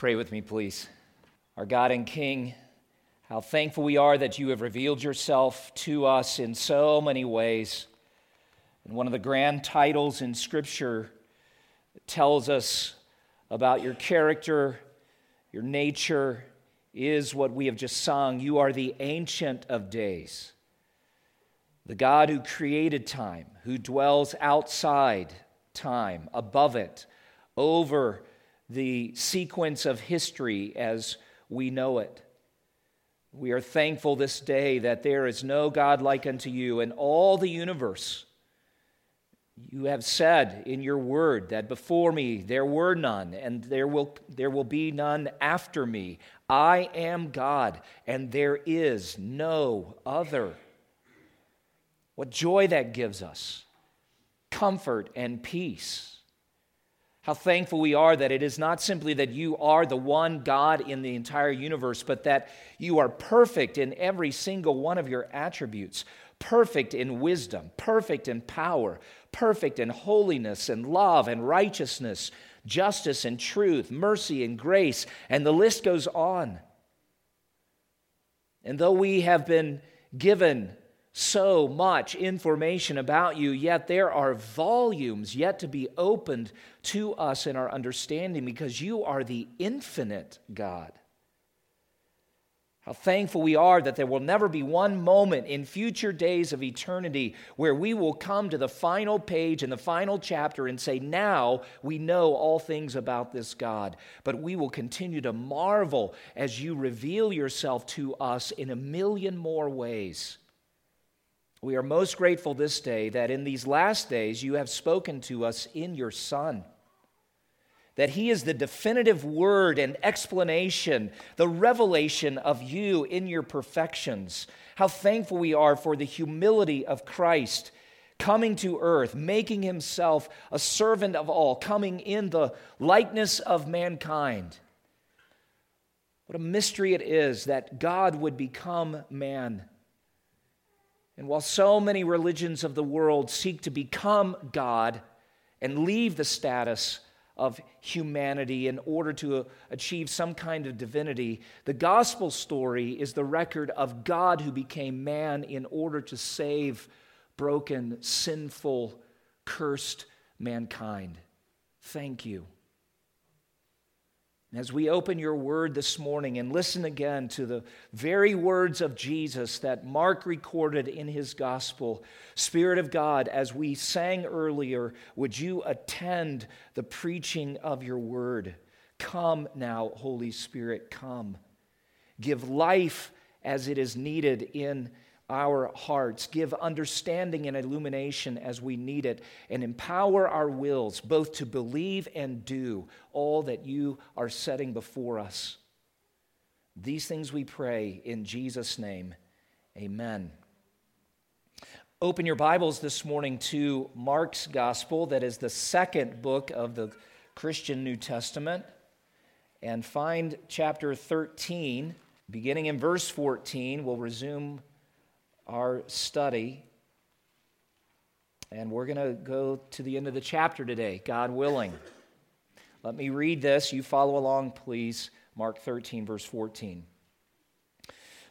Pray with me, please. Our God and King, how thankful we are that you have revealed yourself to us in so many ways. And one of the grand titles in Scripture tells us about your character, your nature, is what we have just sung. You are the Ancient of Days, the God who created time, who dwells outside time, above it, over the sequence of history as we know it. We are thankful this day that there is no God like unto you in all the universe. You have said in your word that before me there were none, and there will, there will be none after me. I am God, and there is no other. What joy that gives us! Comfort and peace. How thankful we are that it is not simply that you are the one God in the entire universe, but that you are perfect in every single one of your attributes perfect in wisdom, perfect in power, perfect in holiness and love and righteousness, justice and truth, mercy and grace, and the list goes on. And though we have been given so much information about you, yet there are volumes yet to be opened to us in our understanding because you are the infinite God. How thankful we are that there will never be one moment in future days of eternity where we will come to the final page and the final chapter and say, Now we know all things about this God. But we will continue to marvel as you reveal yourself to us in a million more ways. We are most grateful this day that in these last days you have spoken to us in your Son. That he is the definitive word and explanation, the revelation of you in your perfections. How thankful we are for the humility of Christ coming to earth, making himself a servant of all, coming in the likeness of mankind. What a mystery it is that God would become man and while so many religions of the world seek to become God and leave the status of humanity in order to uh, achieve some kind of divinity, the gospel story is the record of God who became man in order to save broken, sinful, cursed mankind. Thank you. As we open your word this morning and listen again to the very words of Jesus that Mark recorded in his gospel, Spirit of God, as we sang earlier, would you attend the preaching of your word? Come now, Holy Spirit, come. Give life as it is needed in our hearts, give understanding and illumination as we need it, and empower our wills both to believe and do all that you are setting before us. These things we pray in Jesus' name. Amen. Open your Bibles this morning to Mark's Gospel, that is the second book of the Christian New Testament, and find chapter 13, beginning in verse 14. We'll resume our study. And we're going to go to the end of the chapter today, God willing. Let me read this. You follow along, please. Mark 13, verse 14.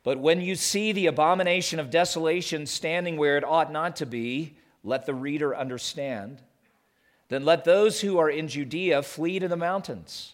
But when you see the abomination of desolation standing where it ought not to be, let the reader understand. Then let those who are in Judea flee to the mountains.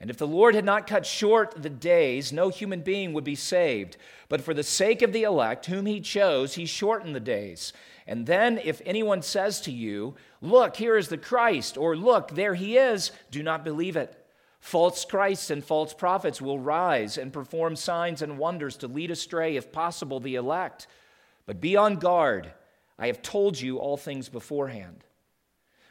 And if the Lord had not cut short the days, no human being would be saved. But for the sake of the elect, whom he chose, he shortened the days. And then, if anyone says to you, Look, here is the Christ, or Look, there he is, do not believe it. False Christs and false prophets will rise and perform signs and wonders to lead astray, if possible, the elect. But be on guard. I have told you all things beforehand.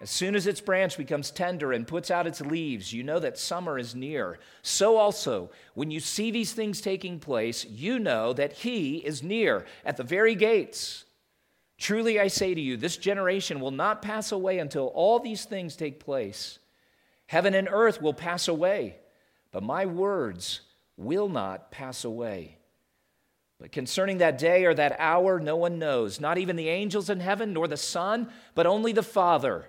As soon as its branch becomes tender and puts out its leaves, you know that summer is near. So also, when you see these things taking place, you know that he is near at the very gates. Truly I say to you, this generation will not pass away until all these things take place. Heaven and earth will pass away, but my words will not pass away. But concerning that day or that hour, no one knows, not even the angels in heaven, nor the Son, but only the Father.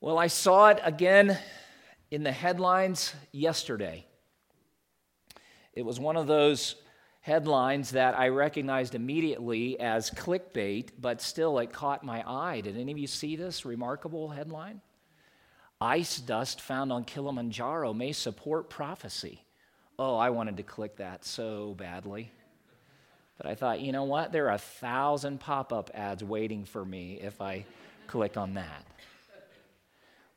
Well, I saw it again in the headlines yesterday. It was one of those headlines that I recognized immediately as clickbait, but still it caught my eye. Did any of you see this remarkable headline? Ice dust found on Kilimanjaro may support prophecy. Oh, I wanted to click that so badly. But I thought, you know what? There are a thousand pop up ads waiting for me if I click on that.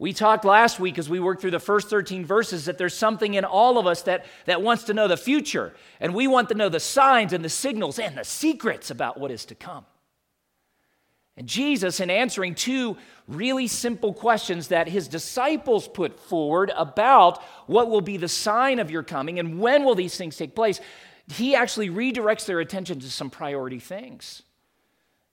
We talked last week as we worked through the first 13 verses that there's something in all of us that, that wants to know the future. And we want to know the signs and the signals and the secrets about what is to come. And Jesus, in answering two really simple questions that his disciples put forward about what will be the sign of your coming and when will these things take place, he actually redirects their attention to some priority things.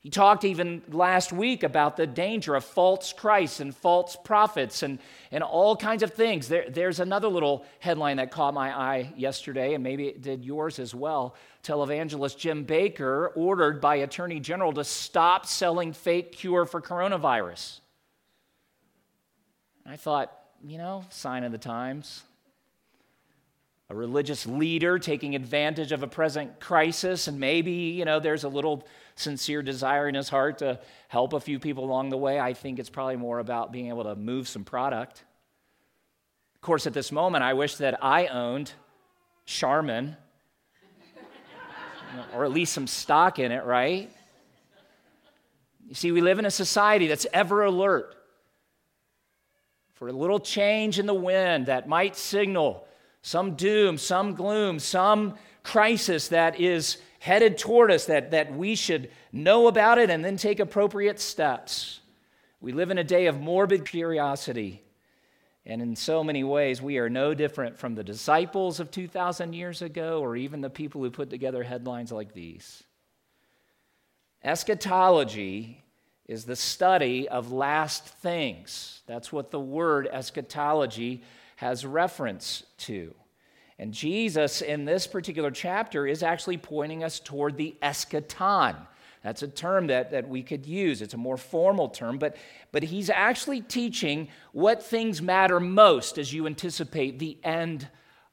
He talked even last week about the danger of false Christs and false prophets and, and all kinds of things. There, there's another little headline that caught my eye yesterday, and maybe it did yours as well. Televangelist Jim Bakker ordered by Attorney General to stop selling fake cure for coronavirus. I thought, you know, sign of the times. A religious leader taking advantage of a present crisis, and maybe, you know, there's a little sincere desire in his heart to help a few people along the way. I think it's probably more about being able to move some product. Of course, at this moment, I wish that I owned Charmin, or at least some stock in it, right? You see, we live in a society that's ever alert for a little change in the wind that might signal some doom, some gloom, some crisis that is headed toward us that, that we should know about it and then take appropriate steps. We live in a day of morbid curiosity. And in so many ways, we are no different from the disciples of 2,000 years ago or even the people who put together headlines like these. Eschatology is the study of last things. That's what the word eschatology has reference to. And Jesus, in this particular chapter, is actually pointing us toward the eschaton. That's a term that, that we could use. It's a more formal term, but, but he's actually teaching what things matter most as you anticipate the end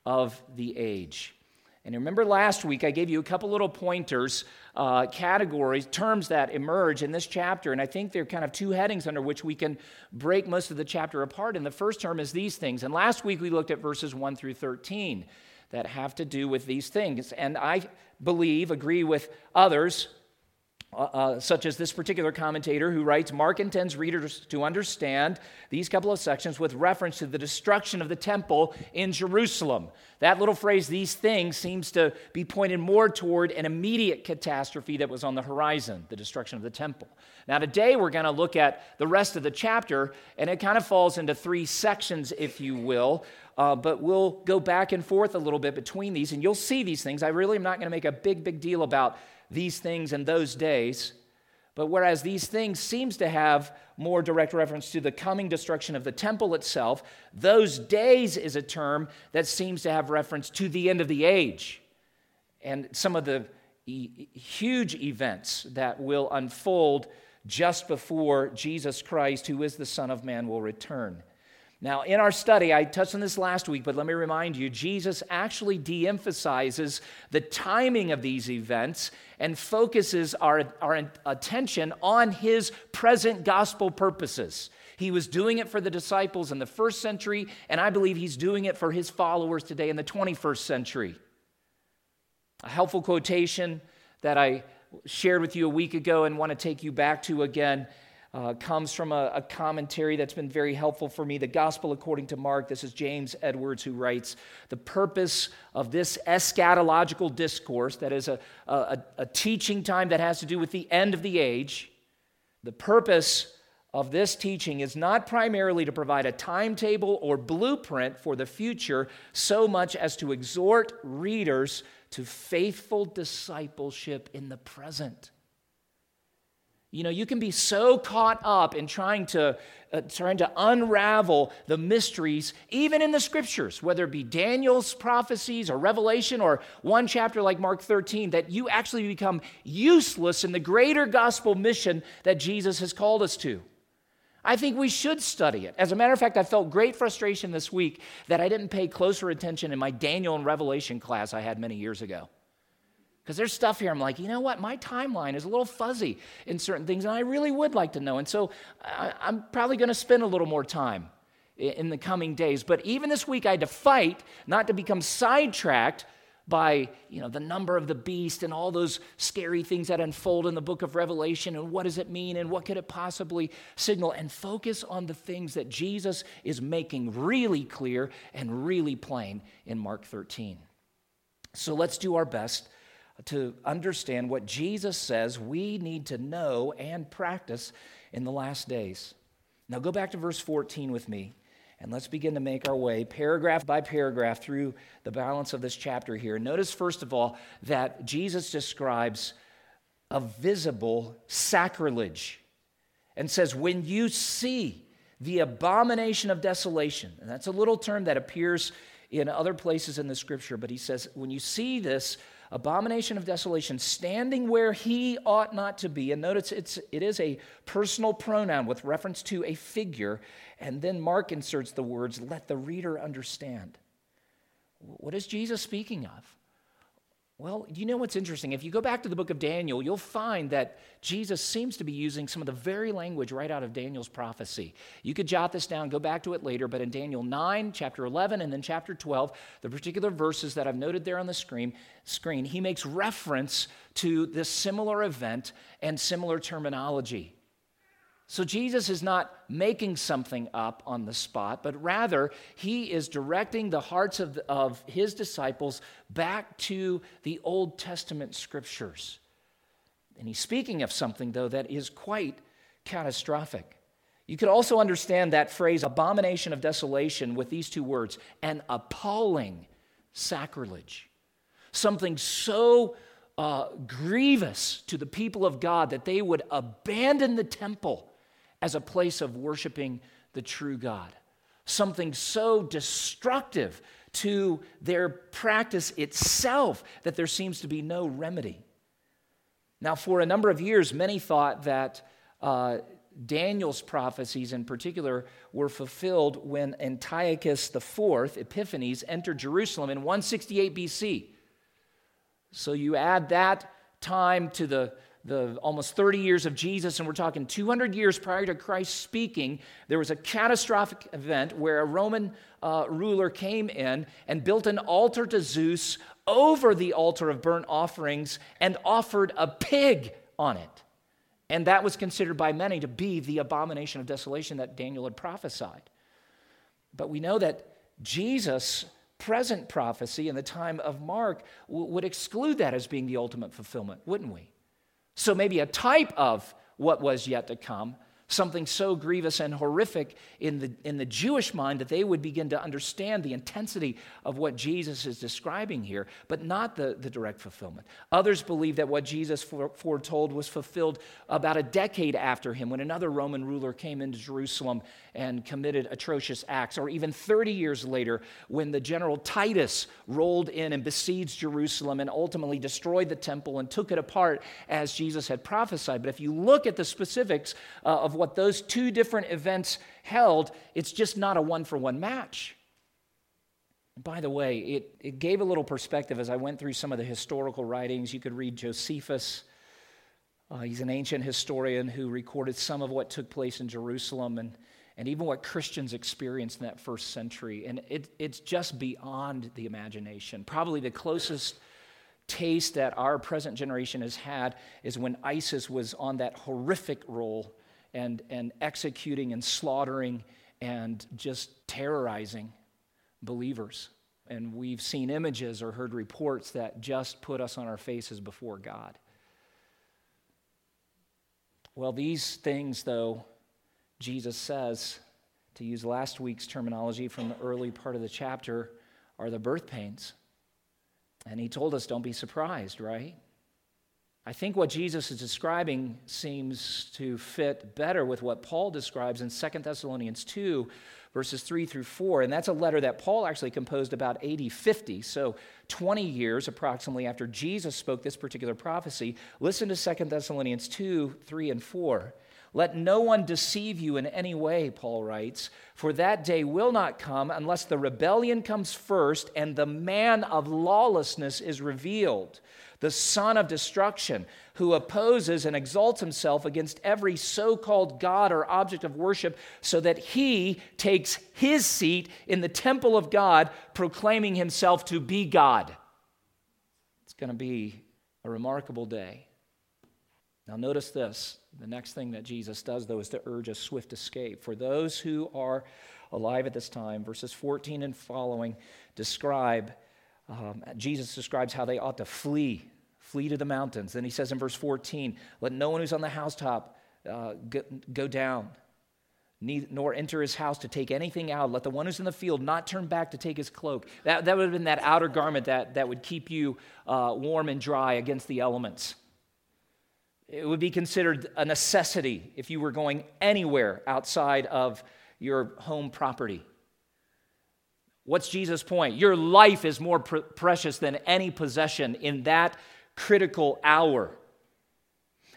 of the age. And remember last week, I gave you a couple little pointers, uh, categories, terms that emerge in this chapter. And I think there are kind of two headings under which we can break most of the chapter apart. And the first term is these things. And last week, we looked at verses 1 through 13 that have to do with these things. And I believe, agree with others, uh, uh, such as this particular commentator who writes Mark intends readers to understand these couple of sections with reference to the destruction of the temple in Jerusalem. That little phrase, these things, seems to be pointed more toward an immediate catastrophe that was on the horizon, the destruction of the temple. Now, today we're going to look at the rest of the chapter, and it kind of falls into three sections, if you will. Uh, but we'll go back and forth a little bit between these, and you'll see these things. I really am not going to make a big, big deal about these things in those days. But whereas these things seems to have more direct reference to the coming destruction of the temple itself, those days is a term that seems to have reference to the end of the age and some of the e- huge events that will unfold just before Jesus Christ, who is the Son of Man, will return. Now, in our study, I touched on this last week, but let me remind you Jesus actually de emphasizes the timing of these events and focuses our, our attention on his present gospel purposes. He was doing it for the disciples in the first century, and I believe he's doing it for his followers today in the 21st century. A helpful quotation that I shared with you a week ago and want to take you back to again uh, comes from a, a, commentary that's been very helpful for me. The Gospel according to Mark. This is James Edwards who writes The purpose of this eschatological discourse, that is a, a, a teaching time that has to do with the end of the age, the purpose of this teaching is not primarily to provide a timetable or blueprint for the future so much as to exhort readers to faithful discipleship in the present. You know, you can be so caught up in trying to, uh, trying to unravel the mysteries, even in the scriptures, whether it be Daniel's prophecies or Revelation or one chapter like Mark 13, that you actually become useless in the greater gospel mission that Jesus has called us to. I think we should study it. As a matter of fact, I felt great frustration this week that I didn't pay closer attention in my Daniel and Revelation class I had many years ago. Because there's stuff here, I'm like, you know what? My timeline is a little fuzzy in certain things, and I really would like to know. And so I, am probably going to spend a little more time in the coming days. But even this week, I had to fight not to become sidetracked by you know the number of the beast and all those scary things that unfold in the book of revelation and what does it mean and what could it possibly signal and focus on the things that jesus is making really clear and really plain in mark 13 so let's do our best to understand what Jesus says we need to know and practice in the last days. Now, go back to verse 14 with me, and let's begin to make our way paragraph by paragraph through the balance of this chapter here. Notice, first of all, that Jesus describes a visible sacrilege and says, When you see the abomination of desolation, and that's a little term that appears in other places in the scripture, but he says, When you see this, abomination of desolation, standing where he ought not to be. And notice it's, it is a personal pronoun with reference to a figure. And then Mark inserts the words, let the reader understand. What is Jesus speaking of? Well, you know what's interesting? If you go back to the book of Daniel, you'll find that Jesus seems to be using some of the very language right out of Daniel's prophecy. You could jot this down, go back to it later, but in Daniel 9, chapter 11, and then chapter 12, the particular verses that I've noted there on the screen, screen he makes reference to this similar event and similar terminology. So Jesus is not making something up on the spot, but rather he is directing the hearts of, the, of his disciples back to the Old Testament scriptures. And he's speaking of something, though, that is quite catastrophic. You could also understand that phrase, abomination of desolation, with these two words an appalling sacrilege. Something so uh, grievous to the people of God that they would abandon the temple as a place of worshiping the true God. Something so destructive to their practice itself that there seems to be no remedy. Now, for a number of years, many thought that uh, Daniel's prophecies in particular were fulfilled when Antiochus IV, Epiphanes, entered Jerusalem in 168 BC. So you add that time to the the almost 30 years of Jesus, and we're talking 200 years prior to Christ speaking, there was a catastrophic event where a Roman uh, ruler came in and built an altar to Zeus over the altar of burnt offerings and offered a pig on it. And that was considered by many to be the abomination of desolation that Daniel had prophesied. But we know that Jesus' present prophecy in the time of Mark would exclude that as being the ultimate fulfillment, wouldn't we? So maybe a type of what was yet to come, something so grievous and horrific in the, in the Jewish mind that they would begin to understand the intensity of what Jesus is describing here, but not the, the direct fulfillment. Others believe that what Jesus foretold was fulfilled about a decade after him when another Roman ruler came into Jerusalem and committed atrocious acts, or even 30 years later when the general Titus rolled in and besieged Jerusalem and ultimately destroyed the temple and took it apart as Jesus had prophesied. But if you look at the specifics uh, of what those two different events held, it's just not a one for one match. By the way, it, it gave a little perspective as I went through some of the historical writings. You could read Josephus. Uh, he's an ancient historian who recorded some of what took place in Jerusalem and, and even what Christians experienced in that first century. And it, it's just beyond the imagination. Probably the closest taste that our present generation has had is when ISIS was on that horrific roll and, and executing and slaughtering and just terrorizing believers. And we've seen images or heard reports that just put us on our faces before God. Well, these things, though, Jesus says, to use last week's terminology from the early part of the chapter, are the birth pains. And he told us, don't be surprised, right? I think what Jesus is describing seems to fit better with what Paul describes in 2 Thessalonians 2, verses 3 through 4. And that's a letter that Paul actually composed about AD 50, so 20 years approximately after Jesus spoke this particular prophecy. Listen to 2 Thessalonians 2, 3, and 4. Let no one deceive you in any way, Paul writes, for that day will not come unless the rebellion comes first and the man of lawlessness is revealed the son of destruction, who opposes and exalts himself against every so called God or object of worship, so that he takes his seat in the temple of God, proclaiming himself to be God. It's going to be a remarkable day. Now, notice this. The next thing that Jesus does, though, is to urge a swift escape. For those who are alive at this time, verses 14 and following describe um, Jesus describes how they ought to flee, flee to the mountains. Then he says in verse 14, Let no one who's on the housetop uh, go, go, down, nor enter his house to take anything out. Let the one who's in the field not turn back to take his cloak. That, that would have been that outer garment that, that would keep you uh, warm and dry against the elements. It would be considered a necessity if you were going anywhere outside of your home property. What's Jesus' point? Your life is more pr- precious than any possession in that critical hour.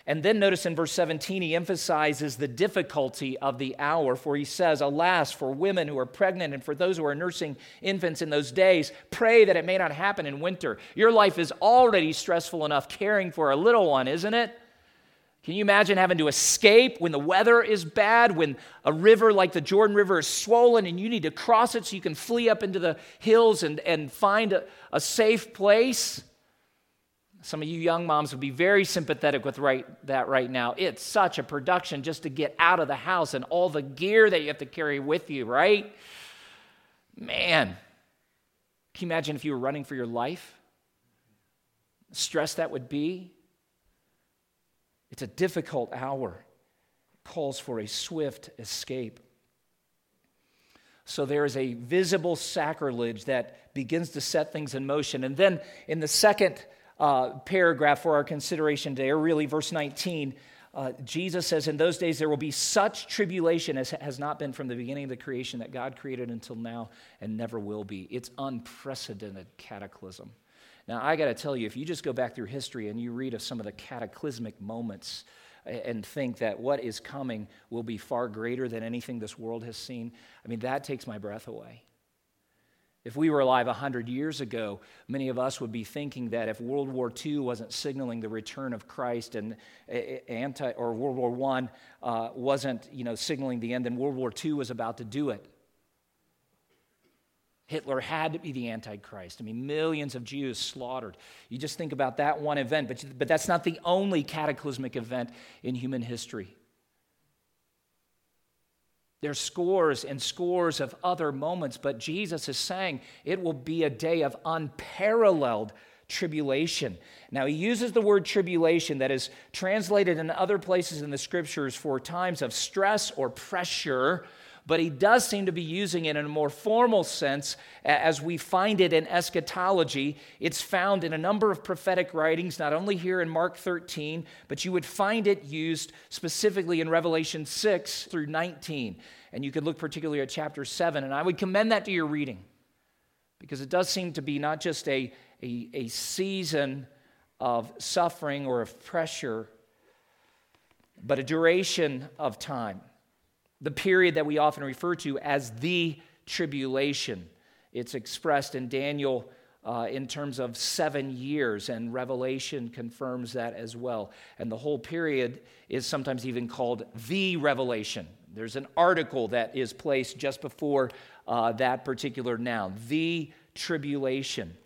And then notice in verse 17, he emphasizes the difficulty of the hour, for he says, Alas, for women who are pregnant and for those who are nursing infants in those days, pray that it may not happen in winter. Your life is already stressful enough caring for a little one, isn't it? Can you imagine having to escape when the weather is bad, when a river like the Jordan River is swollen and you need to cross it so you can flee up into the hills and, and find a, a safe place? Some of you young moms would be very sympathetic with right, that right now. It's such a production just to get out of the house and all the gear that you have to carry with you, right? Man, can you imagine if you were running for your life? stress that would be. It's a difficult hour. It calls for a swift escape. So there is a visible sacrilege that begins to set things in motion. And then in the second uh, paragraph for our consideration today, or really verse 19, uh, Jesus says, In those days there will be such tribulation as has not been from the beginning of the creation that God created until now and never will be. It's unprecedented cataclysm. Now, I got to tell you, if you just go back through history and you read of some of the cataclysmic moments and think that what is coming will be far greater than anything this world has seen, I mean, that takes my breath away. If we were alive 100 years ago, many of us would be thinking that if World War II wasn't signaling the return of Christ and anti, or World War I uh, wasn't you know, signaling the end, then World War II was about to do it. Hitler had to be the Antichrist. I mean, millions of Jews slaughtered. You just think about that one event, but, but that's not the only cataclysmic event in human history. There's scores and scores of other moments, but Jesus is saying it will be a day of unparalleled tribulation. Now, he uses the word tribulation that is translated in other places in the scriptures for times of stress or pressure, but he does seem to be using it in a more formal sense as we find it in eschatology. It's found in a number of prophetic writings, not only here in Mark 13, but you would find it used specifically in Revelation 6 through 19. And you could look particularly at chapter 7, and I would commend that to your reading because it does seem to be not just a, a, a season of suffering or of pressure, but a duration of time. The period that we often refer to as the tribulation. It's expressed in Daniel uh, in terms of seven years, and Revelation confirms that as well. And the whole period is sometimes even called the revelation. There's an article that is placed just before uh, that particular noun, the tribulation.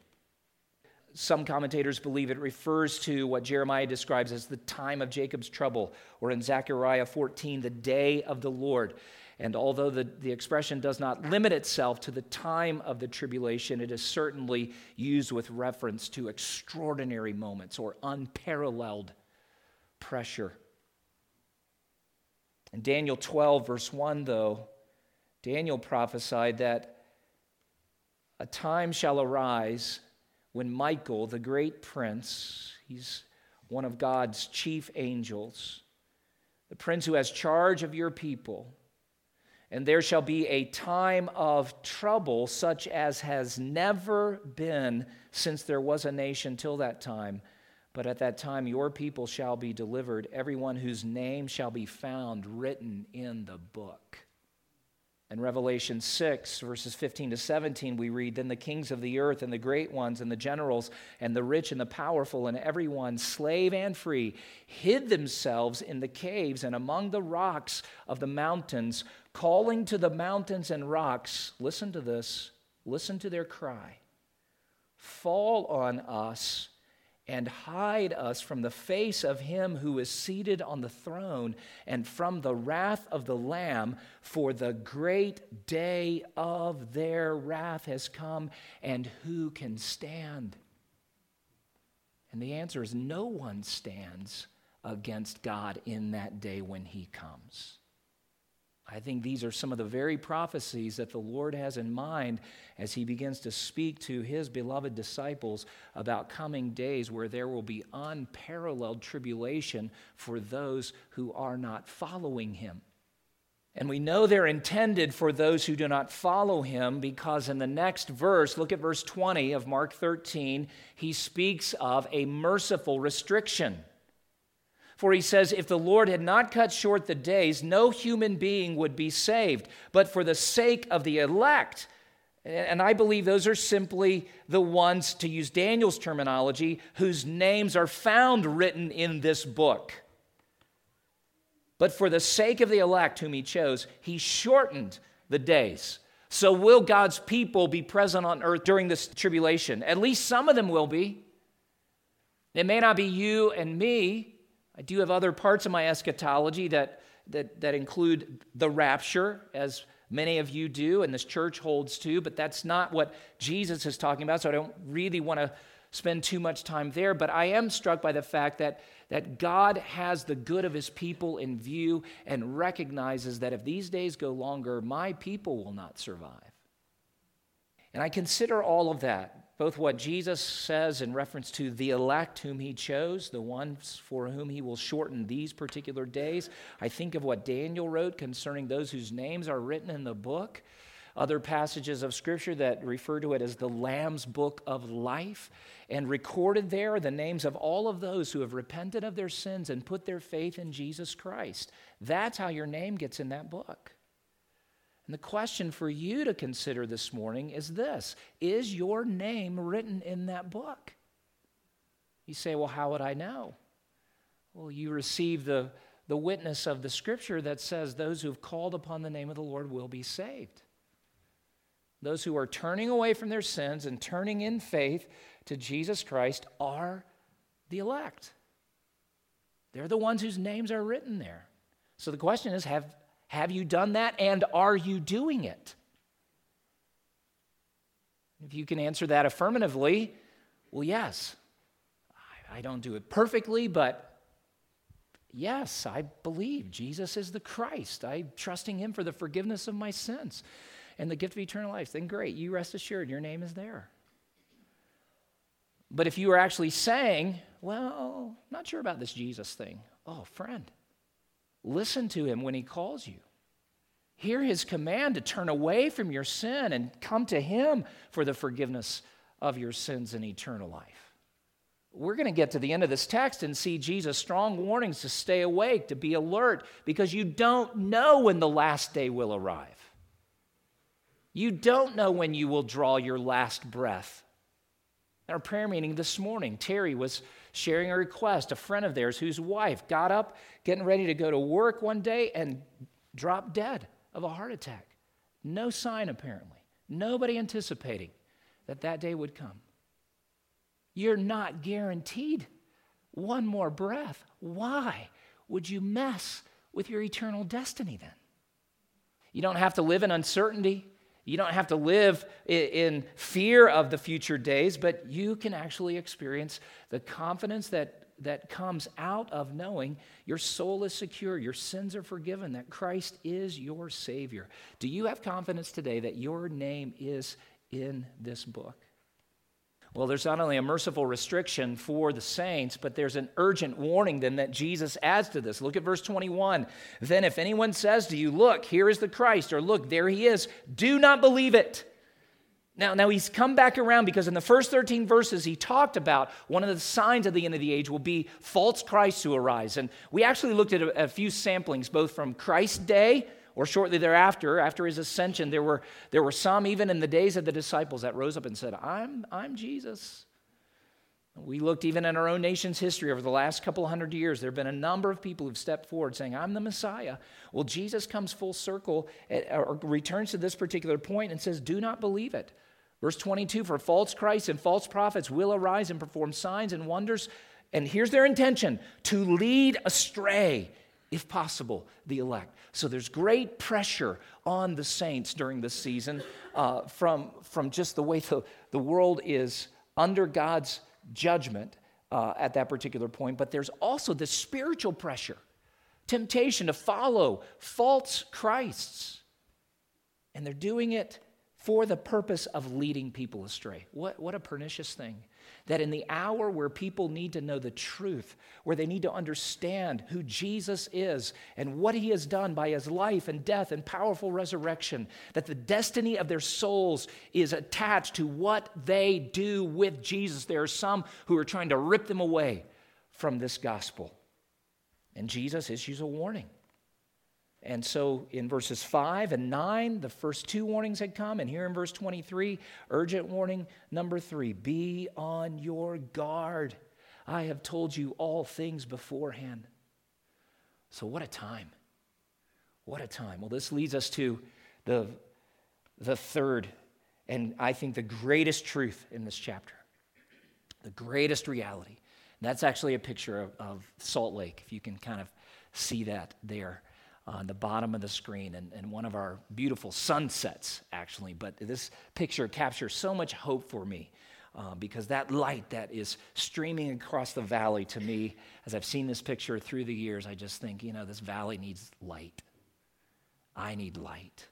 Some commentators believe it refers to what Jeremiah describes as the time of Jacob's trouble, or in Zechariah 14, the day of the Lord. And although the, the expression does not limit itself to the time of the tribulation, it is certainly used with reference to extraordinary moments or unparalleled pressure. In Daniel 12, verse 1, though, Daniel prophesied that a time shall arise when Michael, the great prince, he's one of God's chief angels, the prince who has charge of your people, and there shall be a time of trouble such as has never been since there was a nation till that time. But at that time your people shall be delivered, everyone whose name shall be found written in the book. In Revelation 6, verses 15 to 17, we read Then the kings of the earth, and the great ones, and the generals, and the rich, and the powerful, and everyone, slave and free, hid themselves in the caves and among the rocks of the mountains, calling to the mountains and rocks, listen to this, listen to their cry, fall on us and hide us from the face of him who is seated on the throne and from the wrath of the Lamb, for the great day of their wrath has come, and who can stand? And the answer is no one stands against God in that day when he comes. I think these are some of the very prophecies that the Lord has in mind as he begins to speak to his beloved disciples about coming days where there will be unparalleled tribulation for those who are not following him. And we know they're intended for those who do not follow him because in the next verse, look at verse 20 of Mark 13, he speaks of a merciful restriction. For he says, If the Lord had not cut short the days, no human being would be saved. But for the sake of the elect, and I believe those are simply the ones, to use Daniel's terminology, whose names are found written in this book. But for the sake of the elect whom he chose, he shortened the days. So, will God's people be present on earth during this tribulation? At least some of them will be. It may not be you and me, I do have other parts of my eschatology that, that, that include the rapture, as many of you do, and this church holds too, but that's not what Jesus is talking about, so I don't really want to spend too much time there. But I am struck by the fact that, that God has the good of his people in view and recognizes that if these days go longer, my people will not survive. And I consider all of that both what Jesus says in reference to the elect whom he chose, the ones for whom he will shorten these particular days. I think of what Daniel wrote concerning those whose names are written in the book. Other passages of scripture that refer to it as the Lamb's book of life. And recorded there are the names of all of those who have repented of their sins and put their faith in Jesus Christ. That's how your name gets in that book. And the question for you to consider this morning is this Is your name written in that book? You say, Well, how would I know? Well, you receive the, the witness of the scripture that says those who have called upon the name of the Lord will be saved. Those who are turning away from their sins and turning in faith to Jesus Christ are the elect. They're the ones whose names are written there. So the question is have, have you done that and are you doing it? If you can answer that affirmatively, Well, yes. I, don't do it perfectly, but yes, I believe Jesus is the Christ. I'm trusting him for the forgiveness of my sins and the gift of eternal life. Then great, you rest assured your name is there. But if you are actually saying, well, not sure about this Jesus thing, oh, friend, listen to him when he calls you. Hear his command to turn away from your sin and come to him for the forgiveness of your sins and eternal life. We're going to get to the end of this text and see Jesus' strong warnings to stay awake, to be alert, because you don't know when the last day will arrive. You don't know when you will draw your last breath. In our prayer meeting this morning, Terry was sharing a request. A friend of theirs whose wife got up, getting ready to go to work one day, and dropped dead of a heart attack. No sign, apparently. Nobody anticipating that that day would come. You're not guaranteed one more breath. Why would you mess with your eternal destiny then? You don't have to live in uncertainty. You don't have to live in fear of the future days, but you can actually experience the confidence that, that comes out of knowing your soul is secure, your sins are forgiven, that Christ is your Savior. Do you have confidence today that your name is in this book? Well, there's not only a merciful restriction for the saints, but there's an urgent warning then that Jesus adds to this. Look at verse 21. Then, if anyone says to you, Look, here is the Christ, or Look, there he is, do not believe it. Now, now he's come back around because in the first 13 verses he talked about one of the signs of the end of the age will be false Christs who arise. And we actually looked at a, a few samplings, both from Christ's day or shortly thereafter, after his ascension, there were, there were some, even in the days of the disciples, that rose up and said, I'm, I'm Jesus. We looked even in our own nation's history over the last couple hundred years. There have been a number of people who've stepped forward saying, I'm the Messiah. Well, Jesus comes full circle eh, or returns to this particular point and says, Do not believe it. Verse 22 For false Christs and false prophets will arise and perform signs and wonders. And here's their intention to lead astray if possible, the elect. So there's great pressure on the saints during this season uh, from, from just the way the, the world is under God's judgment uh, at that particular point. But there's also the spiritual pressure, temptation to follow false Christs. And they're doing it for the purpose of leading people astray. What, what a pernicious thing that in the hour where people need to know the truth, where they need to understand who Jesus is and what he has done by his life and death and powerful resurrection, that the destiny of their souls is attached to what they do with Jesus. There are some who are trying to rip them away from this gospel. And Jesus issues a warning. And so in verses 5 and 9, the first two warnings had come. And here in verse 23, urgent warning number three be on your guard. I have told you all things beforehand. So, what a time! What a time. Well, this leads us to the, the third, and I think the greatest truth in this chapter, the greatest reality. And that's actually a picture of, of Salt Lake, if you can kind of see that there on the bottom of the screen and, and one of our beautiful sunsets, actually. But this picture captures so much hope for me uh, because that light that is streaming across the valley to me, as I've seen this picture through the years, I just think, you know, this valley needs light. I need light.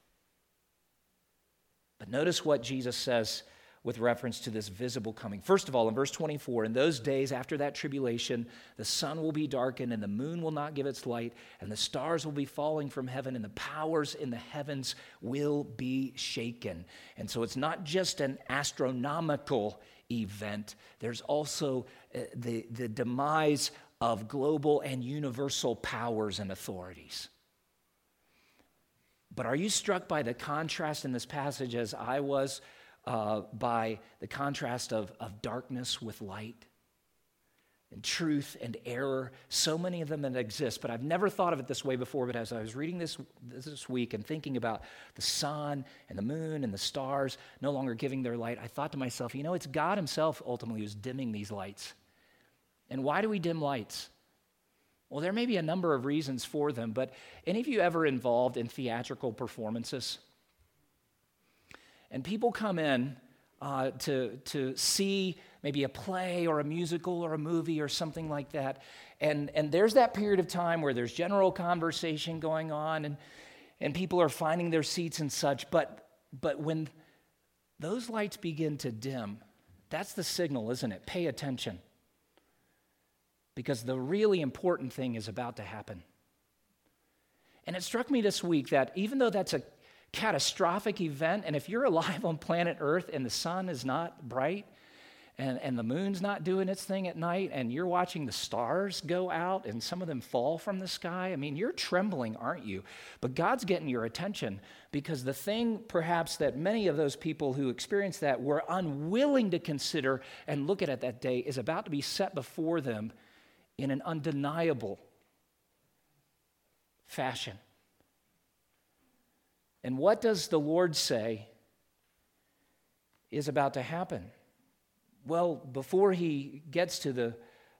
But notice what Jesus says with reference to this visible coming. First of all, in verse 24, in those days after that tribulation, the sun will be darkened and the moon will not give its light, and the stars will be falling from heaven, and the powers in the heavens will be shaken. And so it's not just an astronomical event, there's also uh, the, the demise of global and universal powers and authorities. But are you struck by the contrast in this passage as I was? Uh, by the contrast of, of darkness with light and truth and error, so many of them that exist. But I've never thought of it this way before. But as I was reading this this week and thinking about the sun and the moon and the stars no longer giving their light, I thought to myself, you know, it's God Himself ultimately who's dimming these lights. And why do we dim lights? Well, there may be a number of reasons for them, but any of you ever involved in theatrical performances? And people come in uh, to, to see maybe a play or a musical or a movie or something like that. And, and there's that period of time where there's general conversation going on and, and people are finding their seats and such. But, but when those lights begin to dim, that's the signal, isn't it? Pay attention. Because the really important thing is about to happen. And it struck me this week that even though that's a catastrophic event, and if you're alive on planet Earth and the sun is not bright, and, and the moon's not doing its thing at night, and you're watching the stars go out and some of them fall from the sky, I mean, you're trembling, aren't you? But God's getting your attention because the thing perhaps that many of those people who experienced that were unwilling to consider and look at it that day is about to be set before them in an undeniable fashion. And what does the Lord say is about to happen? Well, before he gets to the,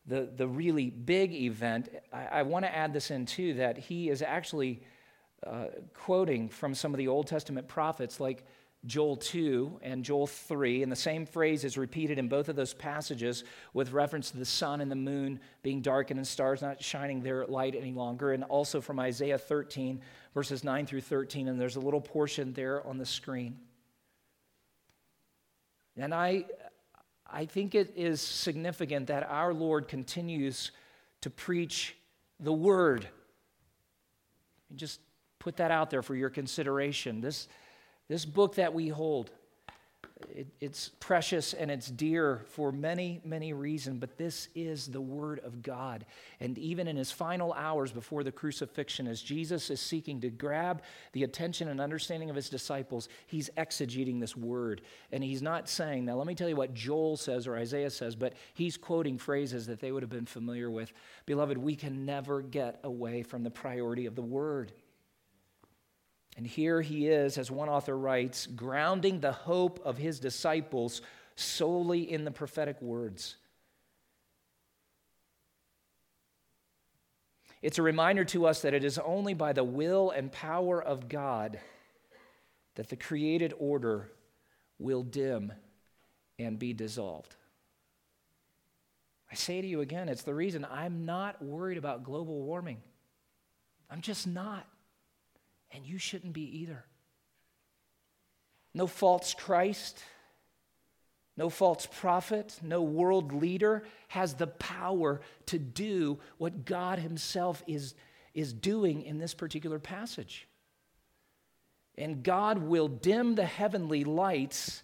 the, the really big event, I, I want to add this in too that he is actually uh, quoting from some of the Old Testament prophets like Joel 2 and Joel 3, and the same phrase is repeated in both of those passages with reference to the sun and the moon being darkened and stars not shining their light any longer, and also from Isaiah 13, verses 9 through 13, and there's a little portion there on the screen. And I, I think it is significant that our Lord continues to preach the word. And Just put that out there for your consideration. This, this book that we hold, it, it's precious and it's dear for many, many reasons, but this is the Word of God. And even in his final hours before the crucifixion, as Jesus is seeking to grab the attention and understanding of his disciples, he's exegeting this Word. And he's not saying, now let me tell you what Joel says or Isaiah says, but he's quoting phrases that they would have been familiar with. Beloved, we can never get away from the priority of the Word. And here he is, as one author writes, grounding the hope of his disciples solely in the prophetic words. It's a reminder to us that it is only by the will and power of God that the created order will dim and be dissolved. I say to you again, it's the reason I'm not worried about global warming. I'm just not. And you shouldn't be either. No false Christ, no false prophet, no world leader has the power to do what God Himself is, is doing in this particular passage. And God will dim the heavenly lights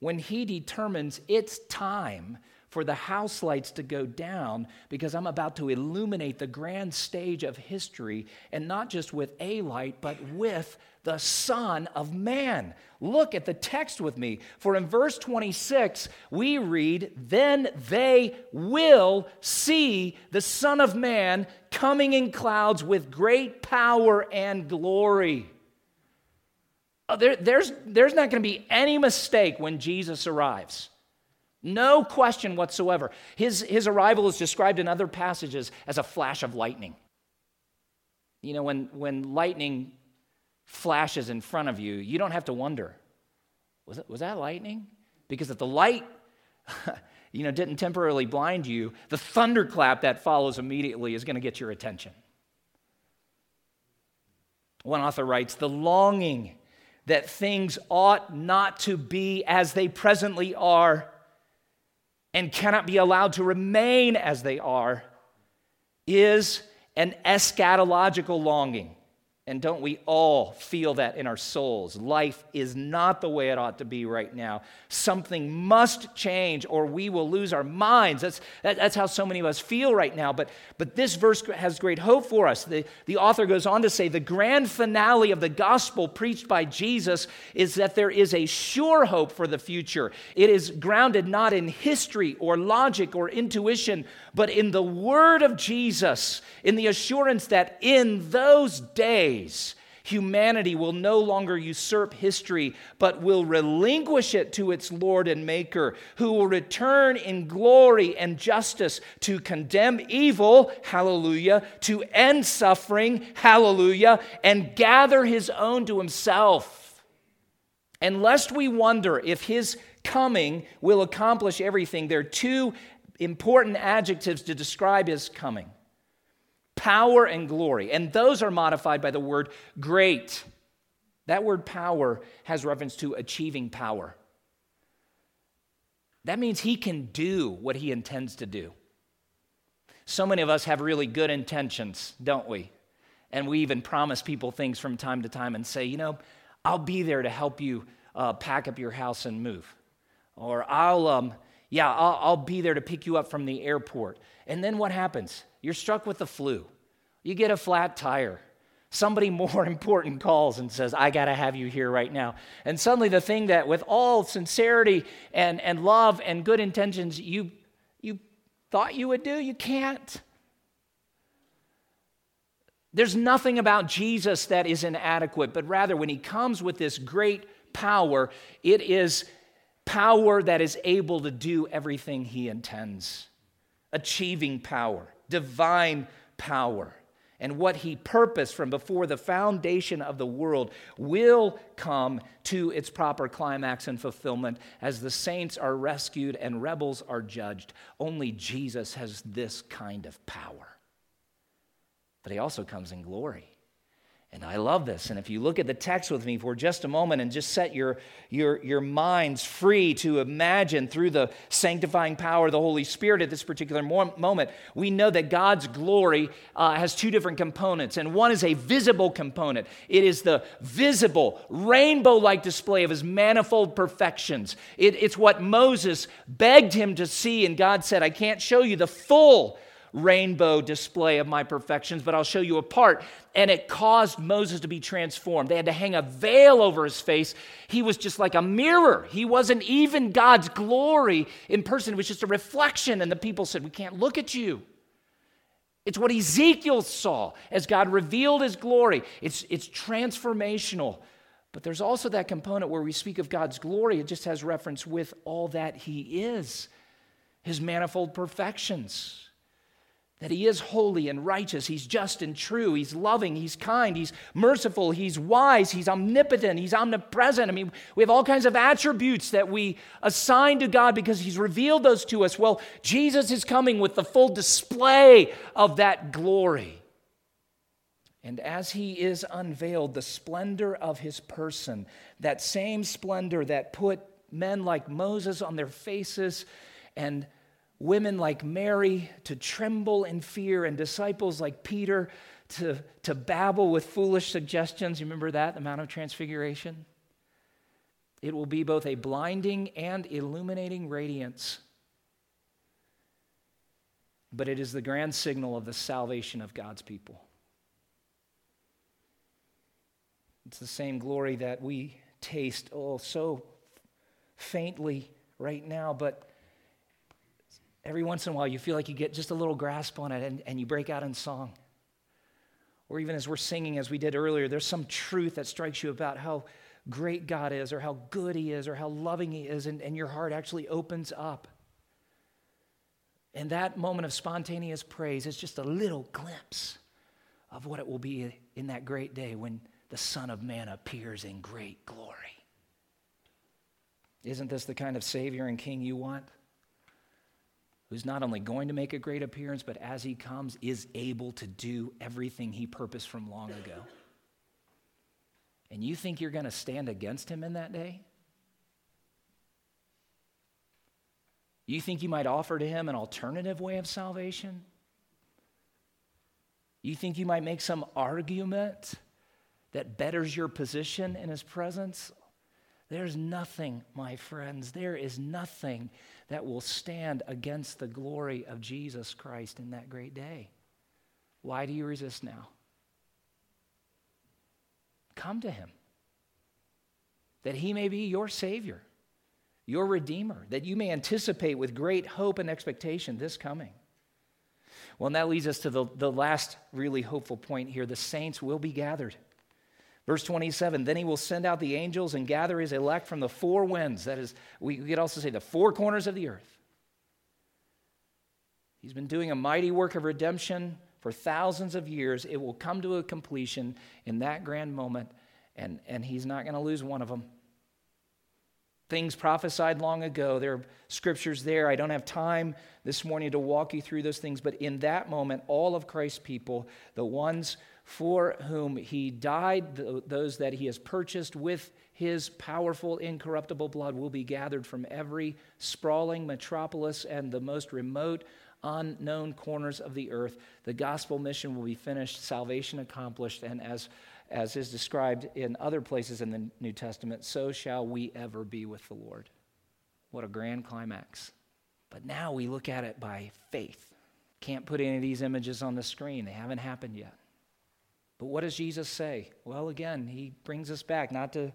when He determines it's time for the house lights to go down because I'm about to illuminate the grand stage of history, and not just with a light, but with the Son of Man. Look at the text with me. For in verse 26, we read, Then they will see the Son of Man coming in clouds with great power and glory. Uh, there, there's, there's not going to be any mistake when Jesus arrives. No question whatsoever. His, his arrival is described in other passages as a flash of lightning. You know, when, when lightning flashes in front of you, you don't have to wonder, was, it, was that lightning? Because if the light, you know, didn't temporarily blind you, the thunderclap that follows immediately is going to get your attention. One author writes, the longing that things ought not to be as they presently are and cannot be allowed to remain as they are is an eschatological longing. And don't we all feel that in our souls? Life is not the way it ought to be right now. Something must change or we will lose our minds. That's, that, that's how so many of us feel right now. But, but this verse has great hope for us. The, the author goes on to say the grand finale of the gospel preached by Jesus is that there is a sure hope for the future. It is grounded not in history or logic or intuition, but in the word of Jesus, in the assurance that in those days, days, humanity will no longer usurp history, but will relinquish it to its Lord and Maker, who will return in glory and justice to condemn evil, hallelujah, to end suffering, hallelujah, and gather his own to himself. And lest we wonder if his coming will accomplish everything, there are two important adjectives to describe his coming power and glory. And those are modified by the word great. That word power has reference to achieving power. That means he can do what he intends to do. So many of us have really good intentions, don't we? And we even promise people things from time to time and say, you know, I'll be there to help you uh, pack up your house and move. Or I'll, um, yeah, I'll, I'll be there to pick you up from the airport. And then what happens? You're struck with the flu. You get a flat tire. Somebody more important calls and says, I got to have you here right now. And suddenly, the thing that, with all sincerity and, and love and good intentions, you, you thought you would do, you can't. There's nothing about Jesus that is inadequate, but rather, when he comes with this great power, it is power that is able to do everything he intends. Achieving power, divine power and what he purposed from before the foundation of the world will come to its proper climax and fulfillment as the saints are rescued and rebels are judged. Only Jesus has this kind of power. But he also comes in glory. And I love this. And if you look at the text with me for just a moment and just set your, your, your minds free to imagine through the sanctifying power of the Holy Spirit at this particular moment, we know that God's glory uh, has two different components. And one is a visible component, it is the visible, rainbow like display of his manifold perfections. It, it's what Moses begged him to see, and God said, I can't show you the full rainbow display of my perfections, but I'll show you a part. And it caused Moses to be transformed. They had to hang a veil over his face. He was just like a mirror. He wasn't even God's glory in person, it was just a reflection. And the people said, We can't look at you. It's what Ezekiel saw as God revealed his glory. It's, it's transformational. But there's also that component where we speak of God's glory, it just has reference with all that he is, his manifold perfections that he is holy and righteous, he's just and true, he's loving, he's kind, he's merciful, he's wise, he's omnipotent, he's omnipresent. I mean, we have all kinds of attributes that we assign to God because he's revealed those to us. Well, Jesus is coming with the full display of that glory. And as he is unveiled, the splendor of his person, that same splendor that put men like Moses on their faces and women like Mary to tremble in fear, and disciples like Peter to, to babble with foolish suggestions. You remember that, the Mount of Transfiguration? It will be both a blinding and illuminating radiance. But it is the grand signal of the salvation of God's people. It's the same glory that we taste, oh, so faintly right now, but every once in a while you feel like you get just a little grasp on it and, and you break out in song. Or even as we're singing, as we did earlier, there's some truth that strikes you about how great God is, or how good He is, or how loving He is, and, and your heart actually opens up. And that moment of spontaneous praise is just a little glimpse of what it will be in that great day when the Son of Man appears in great glory. Isn't this the kind of Savior and King you want? Who's not only going to make a great appearance, but as he comes, is able to do everything he purposed from long ago. And you think you're going to stand against him in that day? You think you might offer to him an alternative way of salvation? You think you might make some argument that betters your position in his presence? There's nothing, my friends, there is nothing that will stand against the glory of Jesus Christ in that great day. Why do you resist now? Come to him, that he may be your Savior, your Redeemer, that you may anticipate with great hope and expectation this coming. Well, and that leads us to the, the last really hopeful point here. The saints will be gathered. Verse 27 Then he will send out the angels and gather his elect from the four winds. That is, we could also say the four corners of the earth. He's been doing a mighty work of redemption for thousands of years. It will come to a completion in that grand moment, and, and he's not going to lose one of them. things prophesied long ago. There are scriptures there. I don't have time this morning to walk you through those things, but in that moment, all of Christ's people, the ones for whom he died, those that he has purchased with his powerful, incorruptible blood, will be gathered from every sprawling metropolis and the most remote, unknown corners of the earth. The gospel mission will be finished, salvation accomplished, and as as is described in other places in the New Testament, so shall we ever be with the Lord. What a grand climax. But now we look at it by faith. Can't put any of these images on the screen, they haven't happened yet. But what does Jesus say? Well, again, he brings us back not to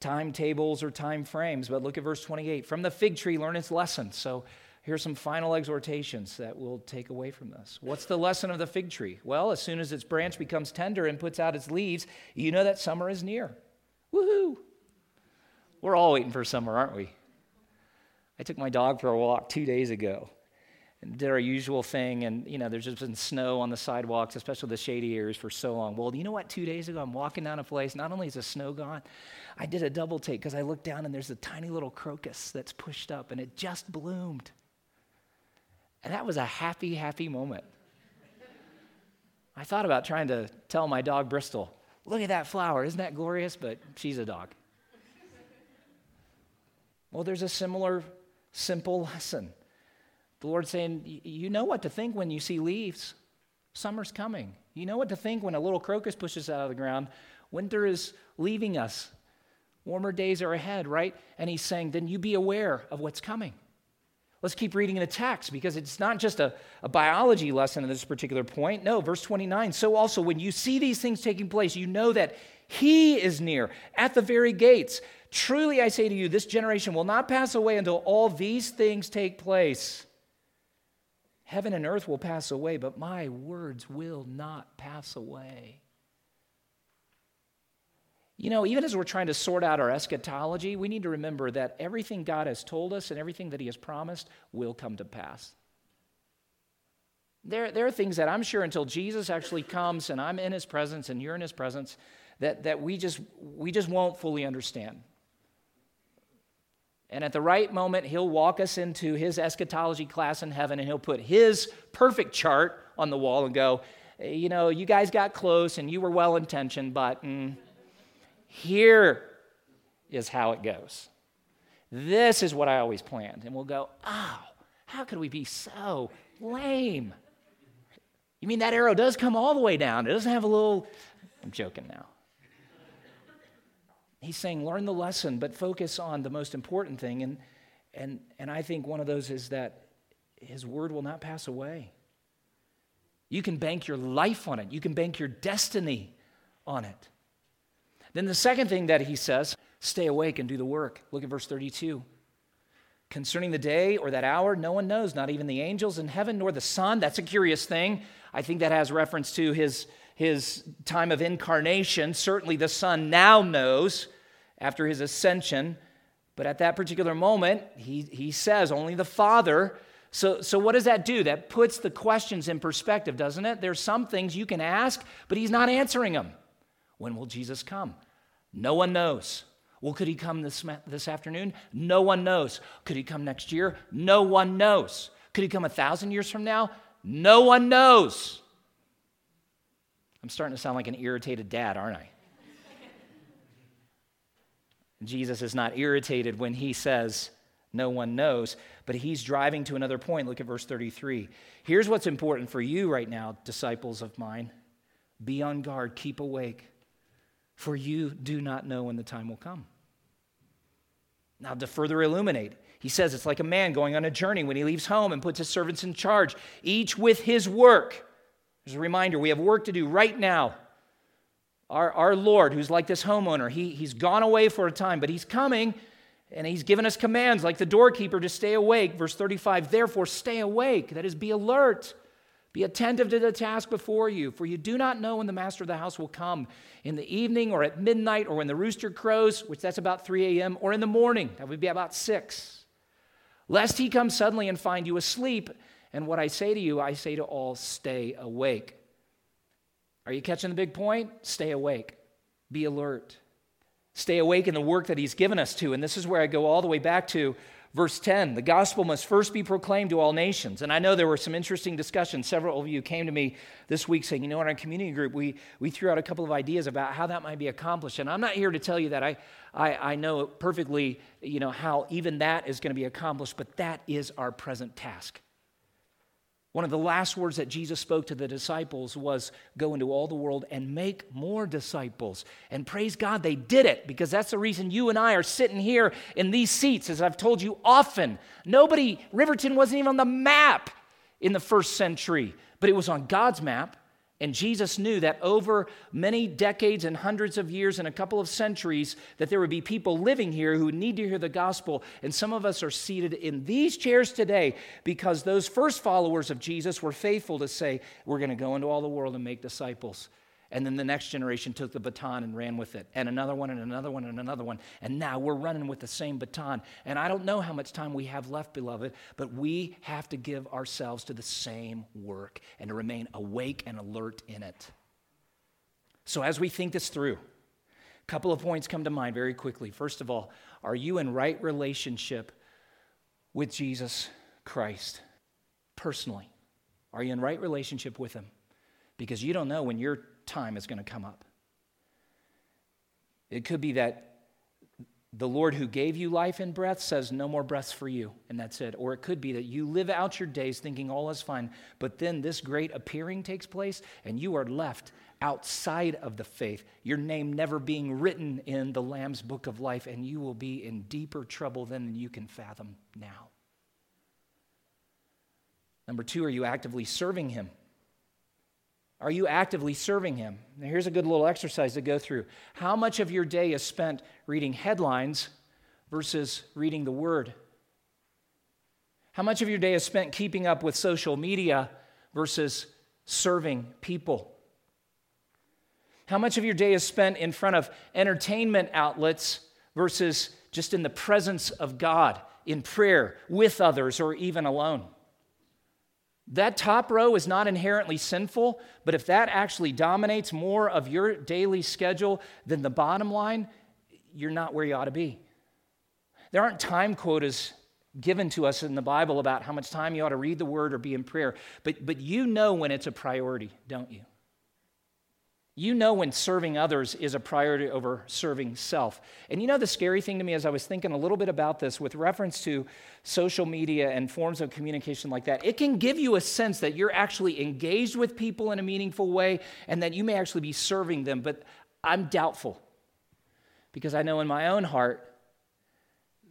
timetables or time frames, but look at verse 28. From the fig tree, learn its lesson. So Here's some final exhortations that we'll take away from this. What's the lesson of the fig tree? Well, as soon as its branch becomes tender and puts out its leaves, you know that summer is near. Woohoo! We're all waiting for summer, aren't we? I took my dog for a walk two days ago did our usual thing. And, you know, there's just been snow on the sidewalks, especially the shady areas, for so long. Well, you know what? Two days ago, I'm walking down a place. Not only is the snow gone, I did a double take because I looked down and there's a tiny little crocus that's pushed up and it just bloomed. And that was a happy, happy moment. I thought about trying to tell my dog Bristol, look at that flower, isn't that glorious? But she's a dog. Well, there's a similar simple lesson. The Lord's saying, You know what to think when you see leaves. Summer's coming. You know what to think when a little crocus pushes out of the ground. Winter is leaving us. Warmer days are ahead, right? And He's saying, Then you be aware of what's coming. Let's keep reading in the text because it's not just a, a biology lesson at this particular point. No, verse 29. So also, when you see these things taking place, you know that he is near at the very gates. Truly, I say to you, this generation will not pass away until all these things take place. Heaven and earth will pass away, but my words will not pass away. You know, even as we're trying to sort out our eschatology, we need to remember that everything God has told us and everything that He has promised will come to pass. There, there are things that I'm sure until Jesus actually comes and I'm in His presence and you're in His presence, that, that we, just, we just won't fully understand. And at the right moment, He'll walk us into His eschatology class in heaven and He'll put His perfect chart on the wall and go, you know, you guys got close and you were well intentioned, but. Mm, here is how it goes. This is what I always planned. And we'll go, oh, how could we be so lame? You mean that arrow does come all the way down? It doesn't have a little. I'm joking now. He's saying, learn the lesson, but focus on the most important thing. And, and, and I think one of those is that his word will not pass away. You can bank your life on it, you can bank your destiny on it. Then the second thing that he says, stay awake and do the work. Look at verse 32. Concerning the day or that hour, no one knows, not even the angels in heaven nor the Son. That's a curious thing. I think that has reference to his, his time of incarnation. Certainly the Son now knows after his ascension. But at that particular moment, he, he says only the Father. So, so, what does that do? That puts the questions in perspective, doesn't it? There's some things you can ask, but he's not answering them. When will Jesus come? No one knows. Well, could he come this, this afternoon? No one knows. Could he come next year? No one knows. Could he come a thousand years from now? No one knows. I'm starting to sound like an irritated dad, aren't I? Jesus is not irritated when he says, No one knows, but he's driving to another point. Look at verse 33. Here's what's important for you right now, disciples of mine be on guard, keep awake for you do not know when the time will come. Now, to further illuminate, he says it's like a man going on a journey when he leaves home and puts his servants in charge, each with his work. There's a reminder we have work to do right now. Our, our Lord, who's like this homeowner, he, he's gone away for a time, but he's coming and he's given us commands like the doorkeeper to stay awake. Verse 35 Therefore, stay awake, that is, be alert. Be attentive to the task before you, for you do not know when the master of the house will come in the evening or at midnight or when the rooster crows, which that's about 3 a.m., or in the morning, that would be about 6. Lest he come suddenly and find you asleep. And what I say to you, I say to all, stay awake. Are you catching the big point? Stay awake, be alert. stay awake in the work that He's given us to. And this is where I go all the way back to verse 10. The gospel must first be proclaimed to all nations. And I know there were some interesting discussions. Several of you came to me this week saying, you know, in our community group, we, we threw out a couple of ideas about how that might be accomplished. And I'm not here to tell you that I, I, I know perfectly, you know, how even that is going to be accomplished, but that is our present task. One of the last words that Jesus spoke to the disciples was go into all the world and make more disciples. And praise God, they did it because that's the reason you and I are sitting here in these seats, as I've told you often. Nobody, Riverton wasn't even on the map in the first century, but it was on God's map. And Jesus knew that over many decades and hundreds of years and a couple of centuries, that there would be people living here who need to hear the gospel. And some of us are seated in these chairs today because those first followers of Jesus were faithful to say, We're going to go into all the world and make disciples. And then the next generation took the baton and ran with it, and another one, and another one, and another one. And now we're running with the same baton. And I don't know how much time we have left, beloved, but we have to give ourselves to the same work and to remain awake and alert in it. So as we think this through, a couple of points come to mind very quickly. First of all, are you in right relationship with Jesus Christ personally? Are you in right relationship with Him? Because you don't know when you're time is going to come up. It could be that the Lord who gave you life and breath says, No more breaths for you, and that's it. Or it could be that you live out your days thinking all is fine, but then this great appearing takes place, and you are left outside of the faith, your name never being written in the Lamb's book of life, and you will be in deeper trouble than you can fathom now. Number two, are you actively serving Him? Are you actively serving Him? Now, here's a good little exercise to go through. How much of your day is spent reading headlines versus reading the Word? How much of your day is spent keeping up with social media versus serving people? How much of your day is spent in front of entertainment outlets versus just in the presence of God, in prayer, with others, or even alone? That top row is not inherently sinful, but if that actually dominates more of your daily schedule than the bottom line, you're not where you ought to be. There aren't time quotas given to us in the Bible about how much time you ought to read the word or be in prayer, but, but you know when it's a priority, don't you? You know when serving others is a priority over serving self. And you know the scary thing to me as I was thinking a little bit about this with reference to social media and forms of communication like that, it can give you a sense that you're actually engaged with people in a meaningful way and that you may actually be serving them. But I'm doubtful because I know in my own heart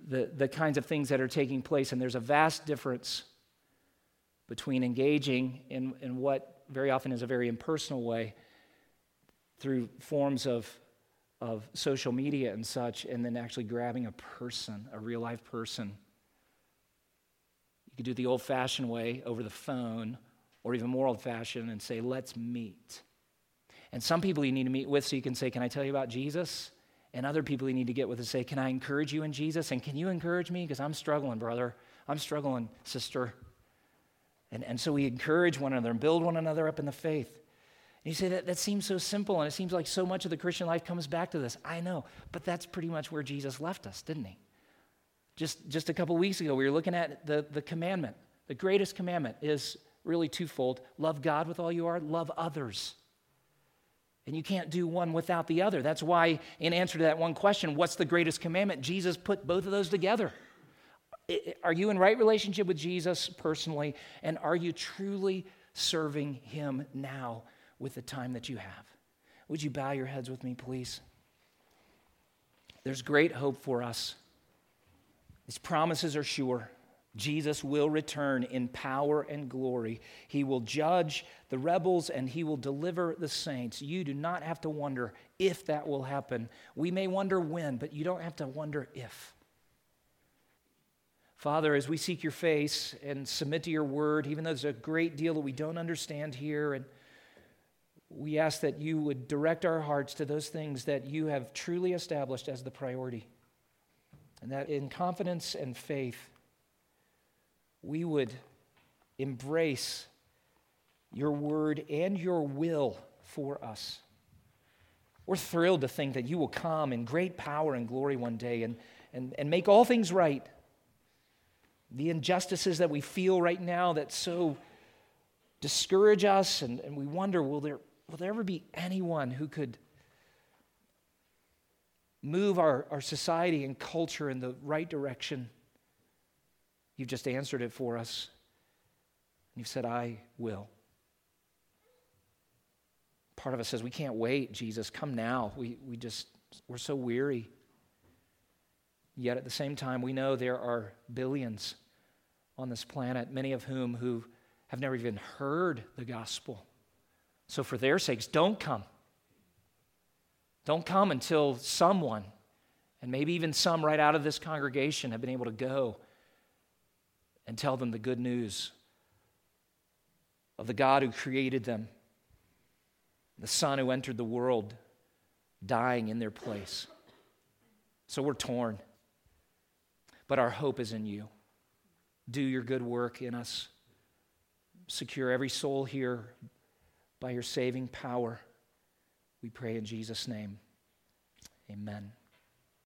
the, the kinds of things that are taking place, and there's a vast difference between engaging in, in what very often is a very impersonal way through forms of, of social media and such, and then actually grabbing a person, a real life person. You could do the old fashioned way over the phone, or even more old fashioned, and say, let's meet. And some people you need to meet with so you can say, Can I tell you about Jesus? And other people you need to get with and say, Can I encourage you in Jesus? And can you encourage me? Because I'm struggling, brother. I'm struggling, sister. And, and so we encourage one another and build one another up in the faith. And you say that that seems so simple, and it seems like so much of the Christian life comes back to this. I know, but that's pretty much where Jesus left us, didn't he? Just, just a couple weeks ago, we were looking at the, the commandment. The greatest commandment is really twofold love God with all you are, love others. And you can't do one without the other. That's why, in answer to that one question, what's the greatest commandment? Jesus put both of those together. Are you in right relationship with Jesus personally? And are you truly serving him now with the time that you have. Would you bow your heads with me, please? There's great hope for us. These promises are sure. Jesus will return in power and glory. He will judge the rebels and he will deliver the saints. You do not have to wonder if that will happen. We may wonder when, but you don't have to wonder if. Father, as we seek your face and submit to your word, even though there's a great deal that we don't understand here and we ask that you would direct our hearts to those things that you have truly established as the priority. And that in confidence and faith, we would embrace your word and your will for us. We're thrilled to think that you will come in great power and glory one day and, and, and make all things right. The injustices that we feel right now that so discourage us, and, and we wonder will there, will there ever be anyone who could move our, our society and culture in the right direction? You've just answered it for us. And You've said, I will. Part of us says, We can't wait, Jesus. Come now. We, we just, we're so weary. Yet at the same time, we know there are billions on this planet, many of whom who have never even heard the gospel. So for their sakes, don't come. Don't come until someone, and maybe even some right out of this congregation, have been able to go and tell them the good news of the God who created them, the Son who entered the world, dying in their place. So we're torn, but our hope is in you. Do your good work in us. Secure every soul here by your saving power. We pray in Jesus' name. Amen.